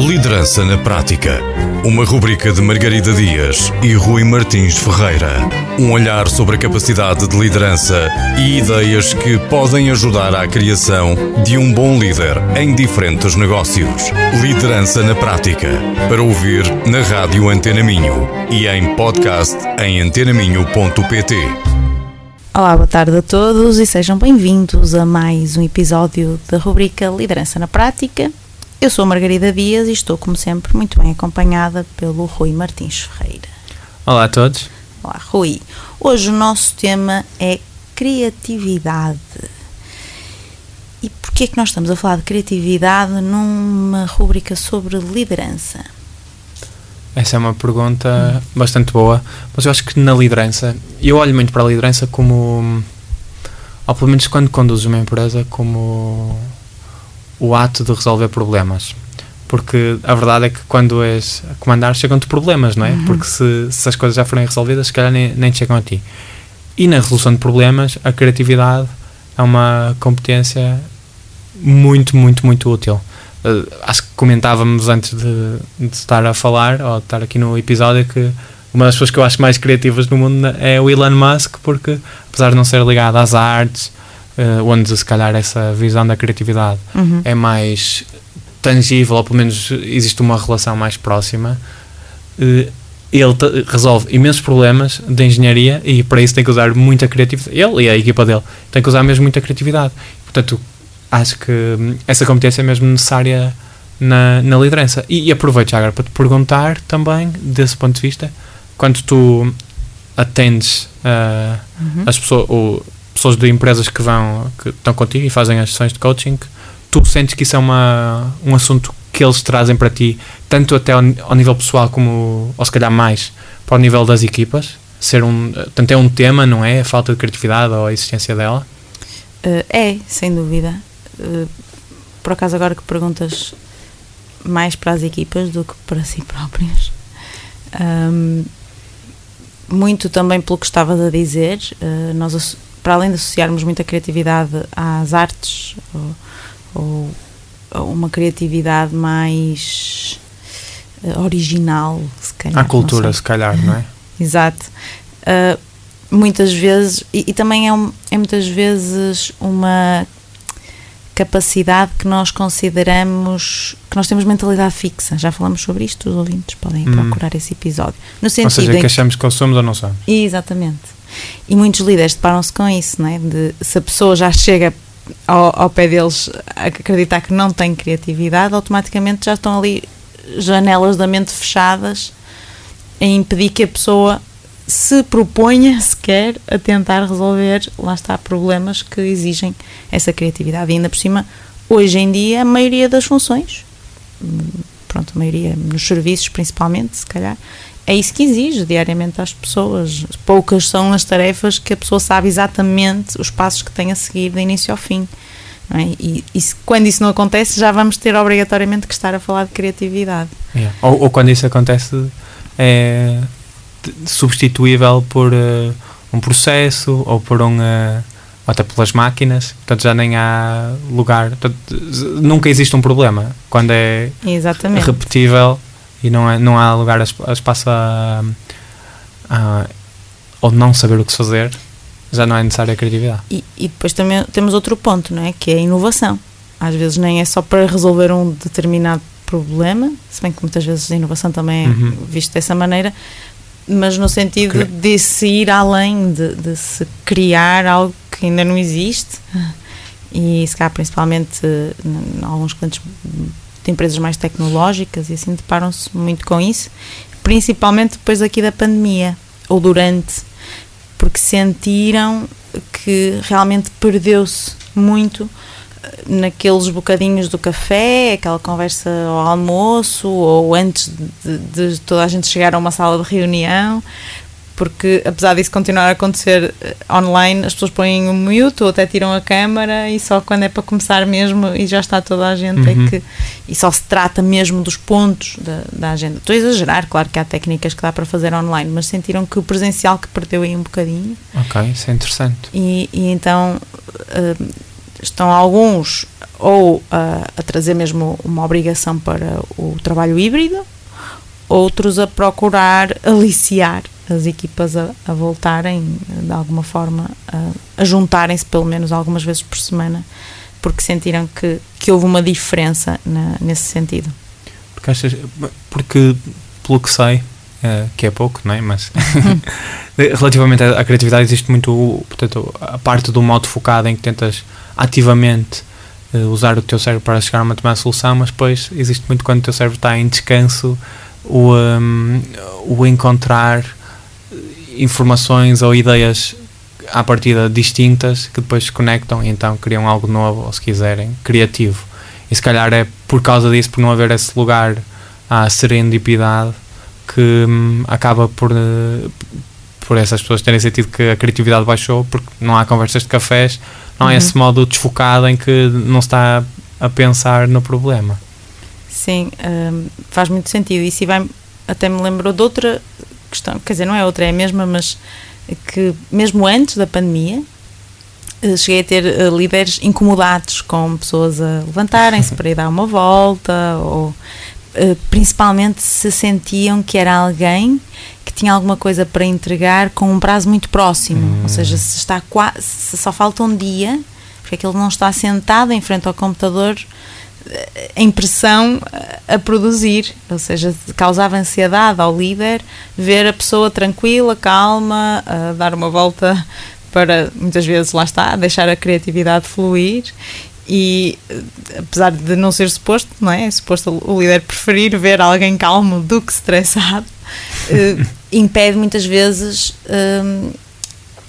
Liderança na Prática. Uma rubrica de Margarida Dias e Rui Martins Ferreira. Um olhar sobre a capacidade de liderança e ideias que podem ajudar à criação de um bom líder em diferentes negócios. Liderança na Prática. Para ouvir na Rádio Antena Minho e em podcast em antenaminho.pt. Olá, boa tarde a todos e sejam bem-vindos a mais um episódio da rubrica Liderança na Prática. Eu sou a Margarida Dias e estou, como sempre, muito bem acompanhada pelo Rui Martins Ferreira. Olá a todos. Olá, Rui. Hoje o nosso tema é criatividade. E porquê é que nós estamos a falar de criatividade numa rubrica sobre liderança? Essa é uma pergunta bastante boa, mas eu acho que na liderança, eu olho muito para a liderança como, ou pelo menos quando conduzes uma empresa, como o ato de resolver problemas. Porque a verdade é que quando és a comandar chegam-te problemas, não é? Uhum. Porque se, se as coisas já forem resolvidas, se calhar nem, nem chegam a ti. E na resolução de problemas, a criatividade é uma competência muito, muito, muito útil. Uh, acho que comentávamos antes de, de estar a falar, ou de estar aqui no episódio, que uma das pessoas que eu acho mais criativas no mundo é o Elon Musk, porque apesar de não ser ligado às artes, uh, onde se calhar essa visão da criatividade Uhum. é mais tangível, ou pelo menos existe uma relação mais próxima, eh, ele resolve imensos problemas de engenharia e para isso tem que usar muita criatividade. Ele e a equipa dele tem que usar mesmo muita criatividade. Portanto, acho que hum, essa competência é mesmo necessária na, na liderança. E, e aproveito agora para te perguntar também, desse ponto de vista, quando tu atendes ah, Uhum. as pessoas, ou pessoas de empresas que vão que estão contigo e fazem as sessões de coaching, tu sentes que isso é uma, um assunto que eles trazem para ti, tanto até ao, ao nível pessoal como, ou se calhar mais, para o nível das equipas? Ser um, tanto é um tema, não é? A falta de criatividade ou a existência dela? Uh, é, sem dúvida. Uh, por acaso, agora que perguntas mais para as equipas do que para si próprias. Um, muito também pelo que estavas a dizer, uh, nós, para além de associarmos muita criatividade às artes, ou, ou uma criatividade mais uh, original, se calhar. À cultura, se calhar, não é? Exato. Uh, muitas vezes, e, e também é, um- é muitas vezes uma capacidade que nós consideramos que nós temos mentalidade fixa. Já falamos sobre isto, os ouvintes podem Hum. procurar esse episódio. No Ou sentido seja, em que achamos que ou somos ou não somos. Exatamente. E muitos líderes deparam-se com isso, não é? De, se a pessoa já chega ao, ao pé deles a acreditar que não tem criatividade, automaticamente já estão ali janelas da mente fechadas a impedir que a pessoa se proponha sequer a tentar resolver, lá está, problemas que exigem essa criatividade. E ainda por cima, hoje em dia, a maioria das funções, a maioria nos serviços principalmente, se calhar, é isso que exige diariamente às pessoas. Poucas são as tarefas que a pessoa sabe exatamente os passos que tem a seguir de início ao fim. é? E, e quando isso não acontece, já vamos ter obrigatoriamente que estar a falar de criatividade. Yeah. Ou, ou quando isso acontece, é substituível por eh, um processo ou por um. ou até pelas máquinas, portanto já nem há lugar. Portanto, nunca existe um problema quando é Exatamente. repetível e não, é, não há lugar a esp- a espaço a, a, ou não saber o que fazer, já não é necessária a criatividade. E, e depois também temos outro ponto, não é? Que é a inovação. Às vezes nem é só para resolver um determinado problema, se bem que muitas vezes a inovação também é Uhum. vista dessa maneira, mas no sentido Cri- de se ir além, de, de se criar algo que ainda não existe. E se calhar principalmente alguns clientes de empresas mais tecnológicas e assim deparam-se muito com isso, principalmente depois aqui da pandemia ou durante, porque sentiram que realmente perdeu-se muito eh, naqueles bocadinhos do café, aquela conversa ao almoço ou antes de, de toda a gente chegar a uma sala de reunião, porque apesar disso continuar a acontecer eh, online, as pessoas põem o mute ou até tiram a câmara e só quando é para começar mesmo e já está toda a gente Uhum. é que e só se trata mesmo dos pontos da, da agenda. Estou a exagerar, claro que há técnicas que dá para fazer online, mas sentiram que o presencial que perdeu aí um bocadinho Ok, isso é interessante. e, e então eh, estão alguns ou a, a trazer mesmo uma obrigação para o trabalho híbrido, outros a procurar aliciar as equipas a, a voltarem de alguma forma a, a juntarem-se pelo menos algumas vezes por semana porque sentiram que, que houve uma diferença na, nesse sentido. Porque, achas, porque pelo que sei, uh, que é pouco, não é? Mas relativamente à, à, criatividade existe muito portanto, a parte do modo focado em que tentas ativamente uh, usar o teu cérebro para chegar a uma determinada solução, mas depois existe muito quando o teu cérebro está em descanso o, um, o encontrar informações ou ideias à partida distintas que depois se conectam e então criam algo novo, ou se quiserem, criativo. E se calhar é por causa disso, por não haver esse lugar à serendipidade, que hum, acaba por, uh, por essas pessoas terem sentido que a criatividade baixou, porque não há conversas de cafés, não uhum. é esse modo desfocado em que não se está a pensar no problema. Sim, um, faz muito sentido. E se vai, até me lembrou de outra questão, quer dizer, não é outra, é a mesma, mas que mesmo antes da pandemia eh, cheguei a ter uh, líderes incomodados com pessoas a levantarem-se para ir dar uma volta ou uh, principalmente se sentiam que era alguém que tinha alguma coisa para entregar com um prazo muito próximo, hum. ou seja, se está se só falta um dia, porque é que ele não está sentado em frente ao computador em pressão a produzir, ou seja, causava ansiedade ao líder ver a pessoa tranquila, calma, a dar uma volta para muitas vezes lá está, deixar a criatividade fluir e apesar de não ser suposto, não é? é suposto o líder preferir ver alguém calmo do que estressado, eh, impede muitas vezes eh,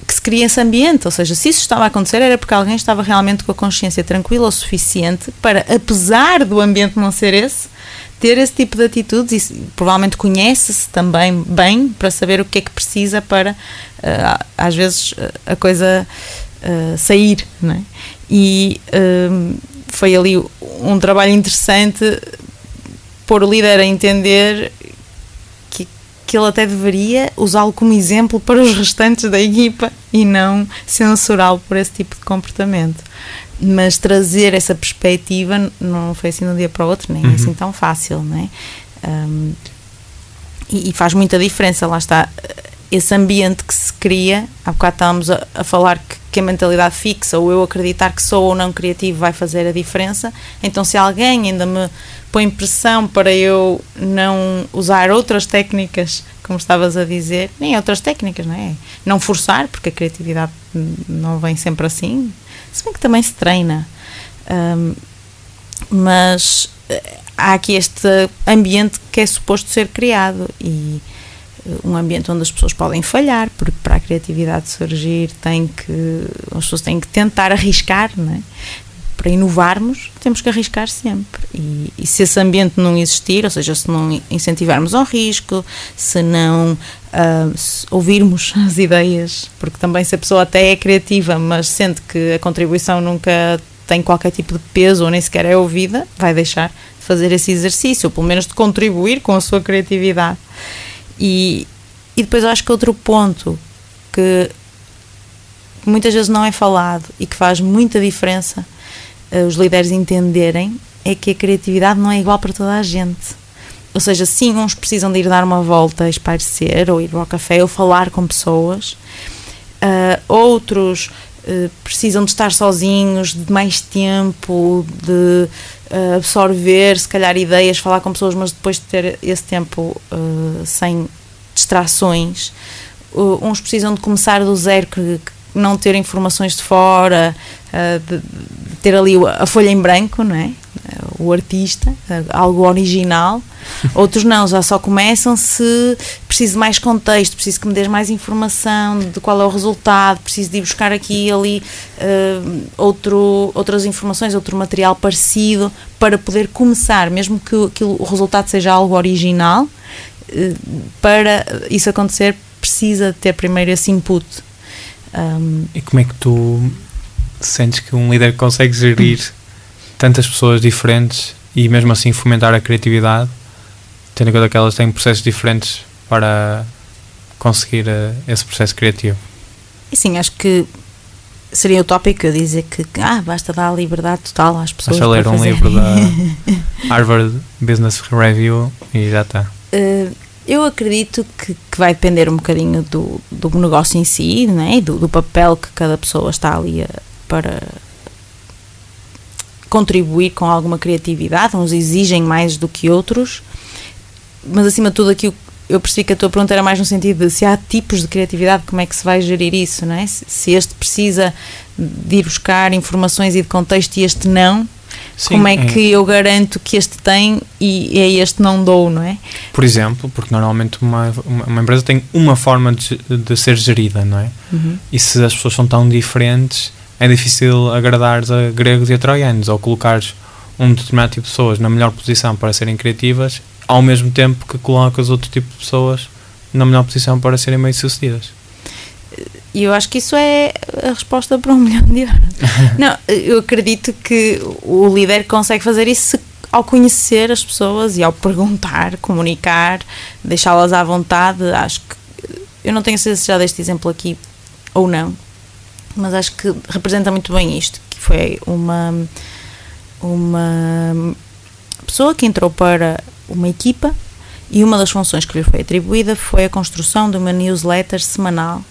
que se cria esse ambiente. Ou seja, se isso estava a acontecer era porque alguém estava realmente com a consciência tranquila o suficiente para, apesar do ambiente não ser esse, ter esse tipo de atitudes e provavelmente conhece-se também bem para saber o que é que precisa para, uh, às vezes, a coisa uh, sair. Não é? E uh, foi ali um trabalho interessante pôr o líder a entender que ele até deveria usá-lo como exemplo para os restantes da equipa e não censurá-lo por esse tipo de comportamento. Mas trazer essa perspectiva não foi assim de um dia para o outro, nem uhum. assim tão fácil, não é? Um, e, e, faz muita diferença, lá está, esse ambiente que se cria. Há bocado estávamos a, a falar que, que, a mentalidade fixa, ou eu acreditar que sou ou não criativo, vai fazer a diferença. Então, se alguém ainda me põe pressão para eu não usar outras técnicas, como estavas a dizer, nem outras técnicas, não é? Não forçar, porque a criatividade não vem sempre assim, se bem que também se treina. Um, mas eh, há aqui este ambiente que é suposto ser criado e eh, um ambiente onde as pessoas podem falhar, porque para a criatividade surgir tem que as pessoas têm que tentar arriscar, não é? Para inovarmos, temos que arriscar sempre. E, e, se esse ambiente não existir, ou seja, se não incentivarmos ao risco, se não uh, se ouvirmos as ideias, porque também se a pessoa até é criativa, mas sente que a contribuição nunca tem qualquer tipo de peso ou nem sequer é ouvida, vai deixar de fazer esse exercício, ou pelo menos de contribuir com a sua criatividade. E, e depois acho que outro ponto que muitas vezes não é falado e que faz muita diferença os líderes entenderem é que a criatividade não é igual para toda a gente. Ou seja, sim, uns precisam de ir dar uma volta, espairecer, ou ir ao café, ou falar com pessoas. Uh, outros uh, precisam de estar sozinhos, de mais tempo, de uh, absorver, se calhar, ideias, falar com pessoas, mas depois de ter esse tempo sem distrações. uns precisam de começar do zero, que, que não ter informações de fora, de, ter ali a folha em branco, não é? O artista, algo original. Outros não, já só começam se preciso de mais contexto, preciso que me des mais informação de qual é o resultado, preciso de ir buscar aqui e ali uh, outro, outras informações, outro material parecido para poder começar, mesmo que, que o resultado seja algo original, uh, para isso acontecer precisa ter primeiro esse input. Um, e como é que tu sentes que um líder consegue gerir tantas pessoas diferentes e mesmo assim fomentar a criatividade, tendo em conta que elas têm processos diferentes para conseguir uh, esse processo criativo? Sim, acho que seria utópico eu dizer que ah, basta dar liberdade total às pessoas. Basta ler um fazer. livro da Harvard Business Review e já está. Uh, eu acredito que, que vai depender um bocadinho do, do negócio em si, né? do, do papel que cada pessoa está ali a, para contribuir com alguma criatividade. Uns exigem mais do que outros, mas acima de tudo, aqui eu percebi que a tua pergunta era mais no sentido de se há tipos de criatividade, como é que se vai gerir isso, não é? Se, este precisa de ir buscar informações e de contexto e este não, Sim, como é que eu garanto que este tem e a este não dou, não é? Por exemplo, porque normalmente uma, uma, uma empresa tem uma forma de, de ser gerida, não é? Uhum. E se as pessoas são tão diferentes, é difícil agradares a gregos e a troianos ou colocares um determinado tipo de pessoas na melhor posição para serem criativas, ao mesmo tempo que colocas outro tipo de pessoas na melhor posição para serem bem sucedidas. E eu acho que isso é a resposta para um milhão de euros. Não, eu acredito que o líder consegue fazer isso ao conhecer as pessoas e ao perguntar, comunicar, deixá-las à vontade. Acho que eu não tenho certeza se já deste exemplo aqui ou não, mas acho que representa muito bem isto, que foi uma uma pessoa que entrou para uma equipa e uma das funções que lhe foi atribuída foi a construção de uma newsletter semanal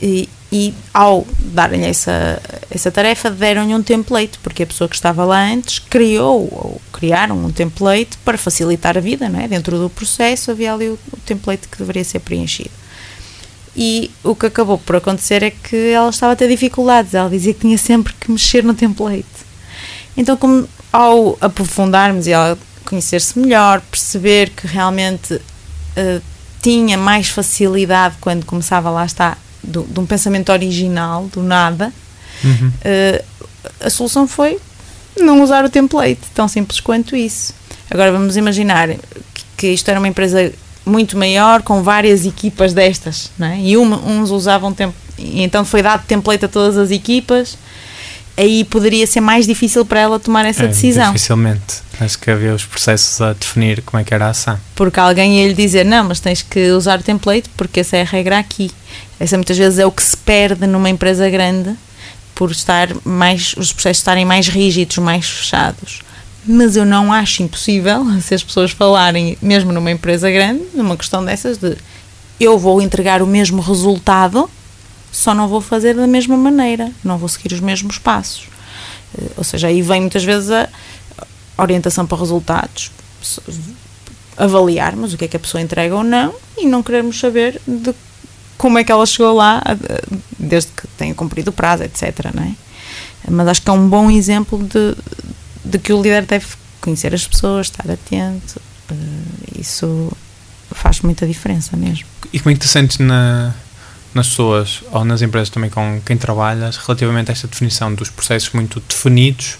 e, e ao darem-lhe essa, essa tarefa deram-lhe um template, porque a pessoa que estava lá antes criou ou criaram um template para facilitar a vida, não é? dentro do processo havia ali o, o template que deveria ser preenchido e o que acabou por acontecer é que ela estava a ter dificuldades, ela dizia que tinha sempre que mexer no template então como ao aprofundarmos e ao conhecer-se melhor, perceber que realmente uh, tinha mais facilidade quando começava lá está do, de um pensamento original, do nada, Uhum. uh, a solução foi não usar o template, tão simples quanto isso. Agora vamos imaginar que, que isto era uma empresa muito maior, com várias equipas destas, não é? e uma, uns usavam tempo, então foi dado template a todas as equipas, aí poderia ser mais difícil para ela tomar essa É, decisão. Dificilmente. Acho que havia os processos a definir como é que era a ação. Porque alguém ia lhe dizer, não, mas tens que usar o template porque essa é a regra aqui. Essa muitas vezes é o que se perde numa empresa grande por estar mais, os processos estarem mais rígidos, mais fechados. Mas eu não acho impossível se as pessoas falarem, mesmo numa empresa grande, numa questão dessas de eu vou entregar o mesmo resultado, só não vou fazer da mesma maneira, não vou seguir os mesmos passos. Eh, Ou seja, aí vem muitas vezes a orientação para resultados, avaliarmos o que é que a pessoa entrega ou não e não queremos saber de como é que ela chegou lá, desde que tenha cumprido o prazo, etc. Não é? Mas acho que é um bom exemplo de, de que o líder deve conhecer as pessoas, estar atento. eh, Isso faz muita diferença mesmo. E como é que te sentes na, nas pessoas ou nas empresas também com quem trabalhas relativamente a esta definição dos processos muito definidos?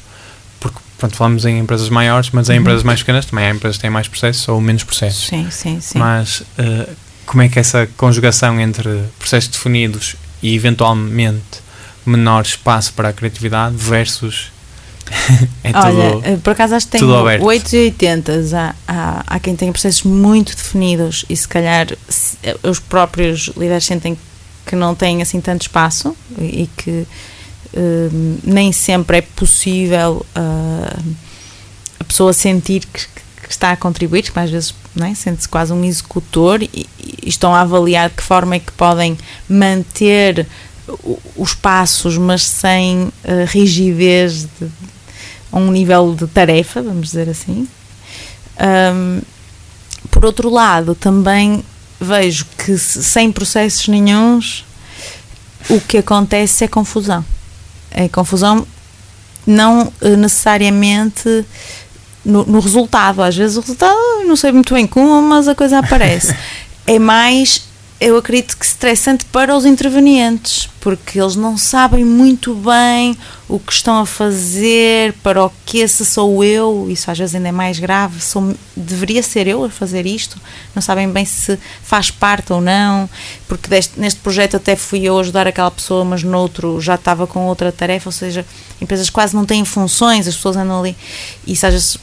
Porque, pronto, falamos em empresas maiores, mas em Uhum. empresas mais pequenas também há empresas que têm mais processos ou menos processos. Sim, sim, sim. Mas eh, como é que essa conjugação entre processos definidos e eventualmente menor espaço para a criatividade versus é tudo Olha, eh, por acaso acho que tem tudo aberto. 8 e 80 há, há, há quem tenha processos muito definidos e se calhar se- eh, os próprios líderes sentem que não têm assim tanto espaço e, e que eh, nem sempre é possível ah, a pessoa sentir que, que está a contribuir, que às vezes é? sente-se quase um executor e, e estão a avaliar de que forma é que podem manter os passos, mas sem eh, rigidez de, a um nível de tarefa, vamos dizer assim. Ahm, por outro lado, também vejo que se- sem processos nenhuns, o que acontece é confusão. É confusão não eh, necessariamente no, no resultado. Às vezes o resultado, não sei muito bem como, mas a coisa aparece. é mais, eu acredito que estressante para os intervenientes, porque eles não sabem muito bem o que estão a fazer, para o que se sou eu, isso às vezes ainda é mais grave, sou, deveria ser eu a fazer isto, não sabem bem se faz parte ou não, porque deste, neste projeto até fui eu ajudar aquela pessoa, mas noutro já estava com outra tarefa, ou seja, empresas quase não têm funções, as pessoas andam ali, isso às vezes,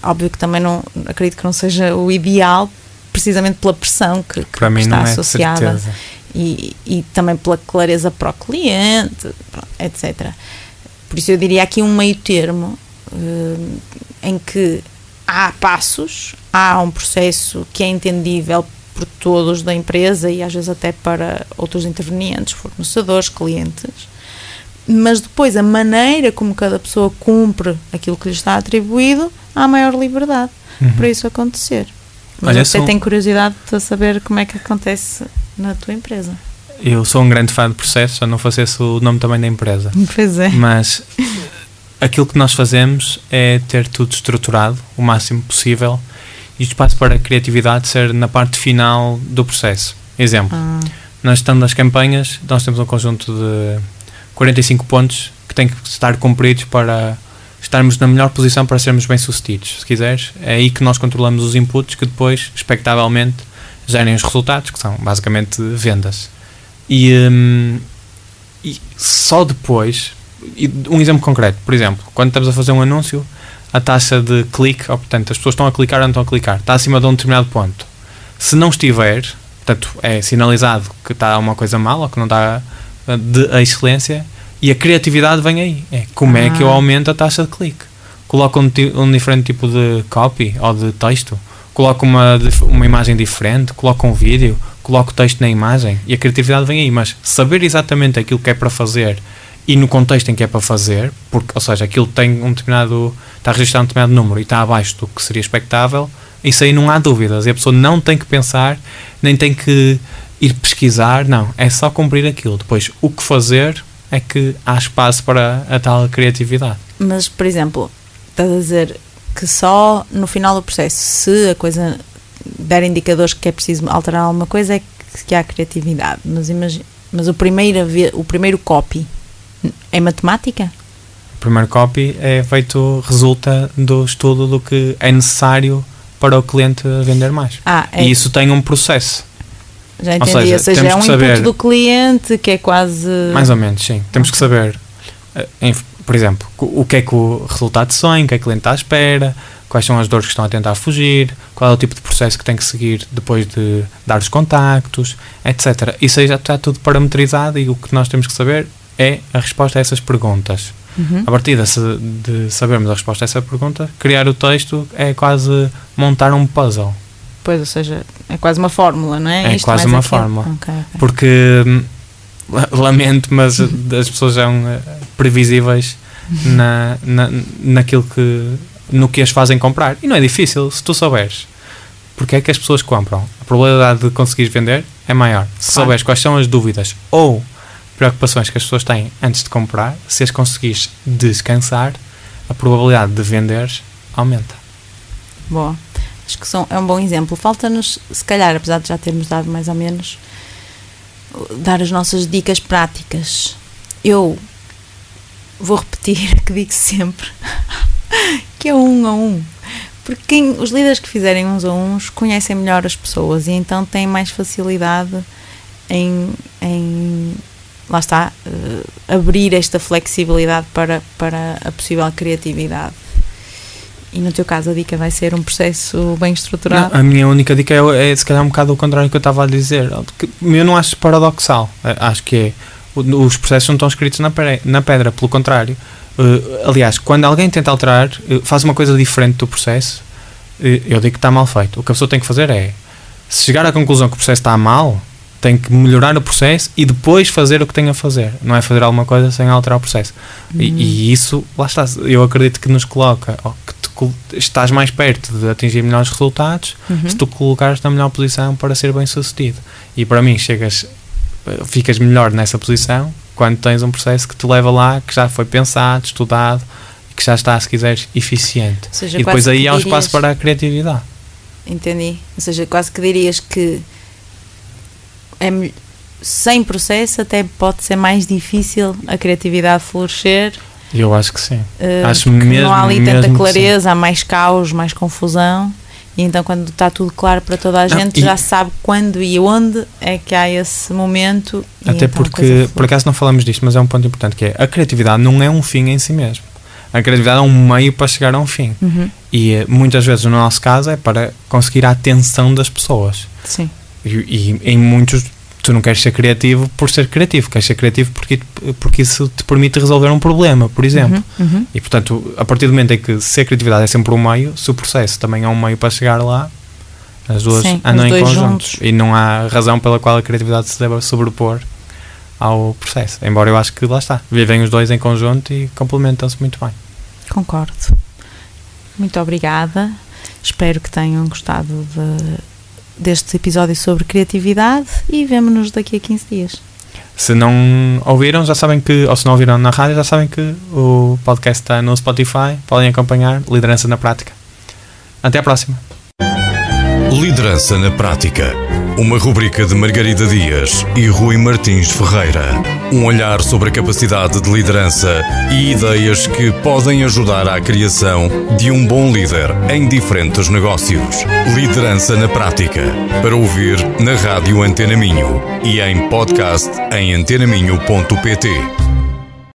óbvio que também não, acredito que não seja o ideal, precisamente pela pressão que, que mim está é associada certeza. e, e também pela clareza para o cliente. Etc. Por isso eu diria aqui um meio termo uh, em que há passos, há um processo que é entendível por todos da empresa e às vezes até para outros intervenientes, fornecedores, clientes, mas depois a maneira como cada pessoa cumpre aquilo que lhe está atribuído, há maior liberdade uhum. para isso acontecer. Mas Olha, você sou... tem curiosidade de saber como é que acontece na tua empresa. Eu sou um grande fã de processos, já não fosse esse o nome também da empresa. Pois é. Mas aquilo que nós fazemos é ter tudo estruturado o máximo possível e o espaço para a criatividade ser na parte final do processo. Exemplo, ah. nós estamos nas campanhas, nós temos um conjunto de 45 pontos que têm que estar cumpridos para estarmos na melhor posição para sermos bem-sucedidos. Se quiseres, é aí que nós controlamos os inputs que depois, expectavelmente, gerem os resultados, que são basicamente vendas. E, hum, e só depois, um exemplo concreto, por exemplo, quando estamos a fazer um anúncio, a taxa de clique, ou, portanto, as pessoas estão a clicar ou não estão a clicar, está acima de um determinado ponto. Se não estiver, portanto, é sinalizado que está uma coisa mal ou que não está eh, de excelência e a criatividade vem aí. É como ah. é que eu ah. aumento a taxa de clique? Coloco um, um, diferente tipo de copy ou de texto, coloco uma, uma imagem diferente, coloco um vídeo, coloco texto na imagem e a criatividade vem aí. Mas saber exatamente aquilo que é para fazer e no contexto em que é para fazer, porque, ou seja, aquilo tem um determinado, está registrado um determinado número e está abaixo do que seria expectável, isso aí não há dúvidas. E a pessoa não tem que pensar, nem tem que ir pesquisar, não. É só cumprir aquilo. Depois, o que fazer é que há espaço para a tal criatividade. Mas, por exemplo, estás a dizer que só no final do processo, se a coisa der indicadores que é preciso alterar alguma coisa, é que há criatividade. Mas, imagine, mas o primeiro, o primeiro copy é matemática? O primeiro copy é feito, resulta do estudo do que é necessário para o cliente vender mais. Ah, é. E isso tem um processo. Já entendi, ou seja, ou seja é um saber, input do cliente que é quase... Mais ou menos, sim. Temos que saber, eh, por exemplo, o que é que o resultado sonha, o que é que o cliente está à espera, quais são as dores que estão a tentar fugir, qual é o tipo de processo que tem que seguir depois de dar os contactos, etc. Isso aí já está tudo parametrizado e o que nós temos que saber é a resposta a essas perguntas. Uhum. A partir de, de sabermos a resposta a essa pergunta, criar o texto é quase montar um puzzle. Pois, ou seja, é quase uma fórmula, não é? É Isto quase uma aquilo. fórmula. Okay, okay. Porque, hum, lamento, mas as pessoas são eh, previsíveis na, na, naquilo que, no que as fazem comprar. E não é difícil, se tu souberes porque é que as pessoas compram. A probabilidade de conseguires vender é maior. Se claro. souberes quais são as dúvidas ou preocupações que as pessoas têm antes de comprar, se as conseguires descansar, a probabilidade de venderes aumenta. Boa. Acho que são, é um bom exemplo. Falta-nos, se calhar, apesar de já termos dado mais ou menos, dar as nossas dicas práticas. Eu vou repetir que digo sempre que é um a um. Porque quem, os líderes que fizerem uns a uns conhecem melhor as pessoas e então têm mais facilidade em, em lá está, uh, abrir esta flexibilidade para, para a possível criatividade. E no teu caso a dica vai ser um processo bem estruturado? Não, a minha única dica é, é se calhar um bocado o contrário que eu estava a dizer. Eu não acho paradoxal. É, acho que é. Os processos não estão escritos na pedra, na pedra pelo contrário. Uh, aliás, quando alguém tenta alterar, uh, faz uma coisa diferente do processo, uh, eu digo que está mal feito. O que a pessoa tem que fazer é, se chegar à conclusão que o processo está mal, tem que melhorar o processo e depois fazer o que tem a fazer. Não é fazer alguma coisa sem alterar o processo. Uhum. E, e, isso, lá está, eu acredito que nos coloca, te, estás mais perto de atingir melhores resultados uhum. se tu colocares na melhor posição para ser bem sucedido. E para mim, chegas, ficas melhor nessa posição quando tens um processo que te leva lá, que já foi pensado, estudado que já está, se quiseres, eficiente. Seja, e depois aí há o espaço para a criatividade. Entendi. Ou seja, quase que dirias que é, sem processo até pode ser mais difícil a criatividade florescer. Eu acho que sim. Uh, acho mesmo, não há ali tanta clareza, há mais caos, mais confusão. E então, quando está tudo claro para toda a gente, não, já sabe quando e onde é que há esse momento. Até então porque, por acaso, não falamos disto, mas é um ponto importante: que é a criatividade não é um fim em si mesmo. A criatividade é um meio para chegar a um fim. Uhum. E eh, muitas vezes, no nosso caso, é para conseguir a atenção das pessoas. Sim. E, e em muitos tu não queres ser criativo por ser criativo, queres ser criativo porque, porque isso te permite resolver um problema, por exemplo. Uhum, uhum. E portanto, a partir do momento em que se a criatividade é sempre um meio, se o processo também é um meio para chegar lá, as duas Sim, andam em dois conjuntos. juntos. E não há razão pela qual a criatividade se deva sobrepor ao processo. Embora eu acho que lá está, vivem os dois em conjunto e complementam-se muito bem. Concordo. Muito obrigada. Espero que tenham gostado de- deste episódio sobre criatividade e vemo-nos daqui a 15 dias. Se não ouviram, já sabem que, ou se não ouviram na rádio, já sabem que o podcast está no Spotify, podem acompanhar Liderança na Prática. Até à próxima. Liderança na Prática. Uma rubrica de Margarida Dias e Rui Martins Ferreira. Um olhar sobre a capacidade de liderança e ideias que podem ajudar à criação de um bom líder em diferentes negócios. Liderança na Prática. Para ouvir na Rádio Antena Minho e em podcast em antenaminho.pt.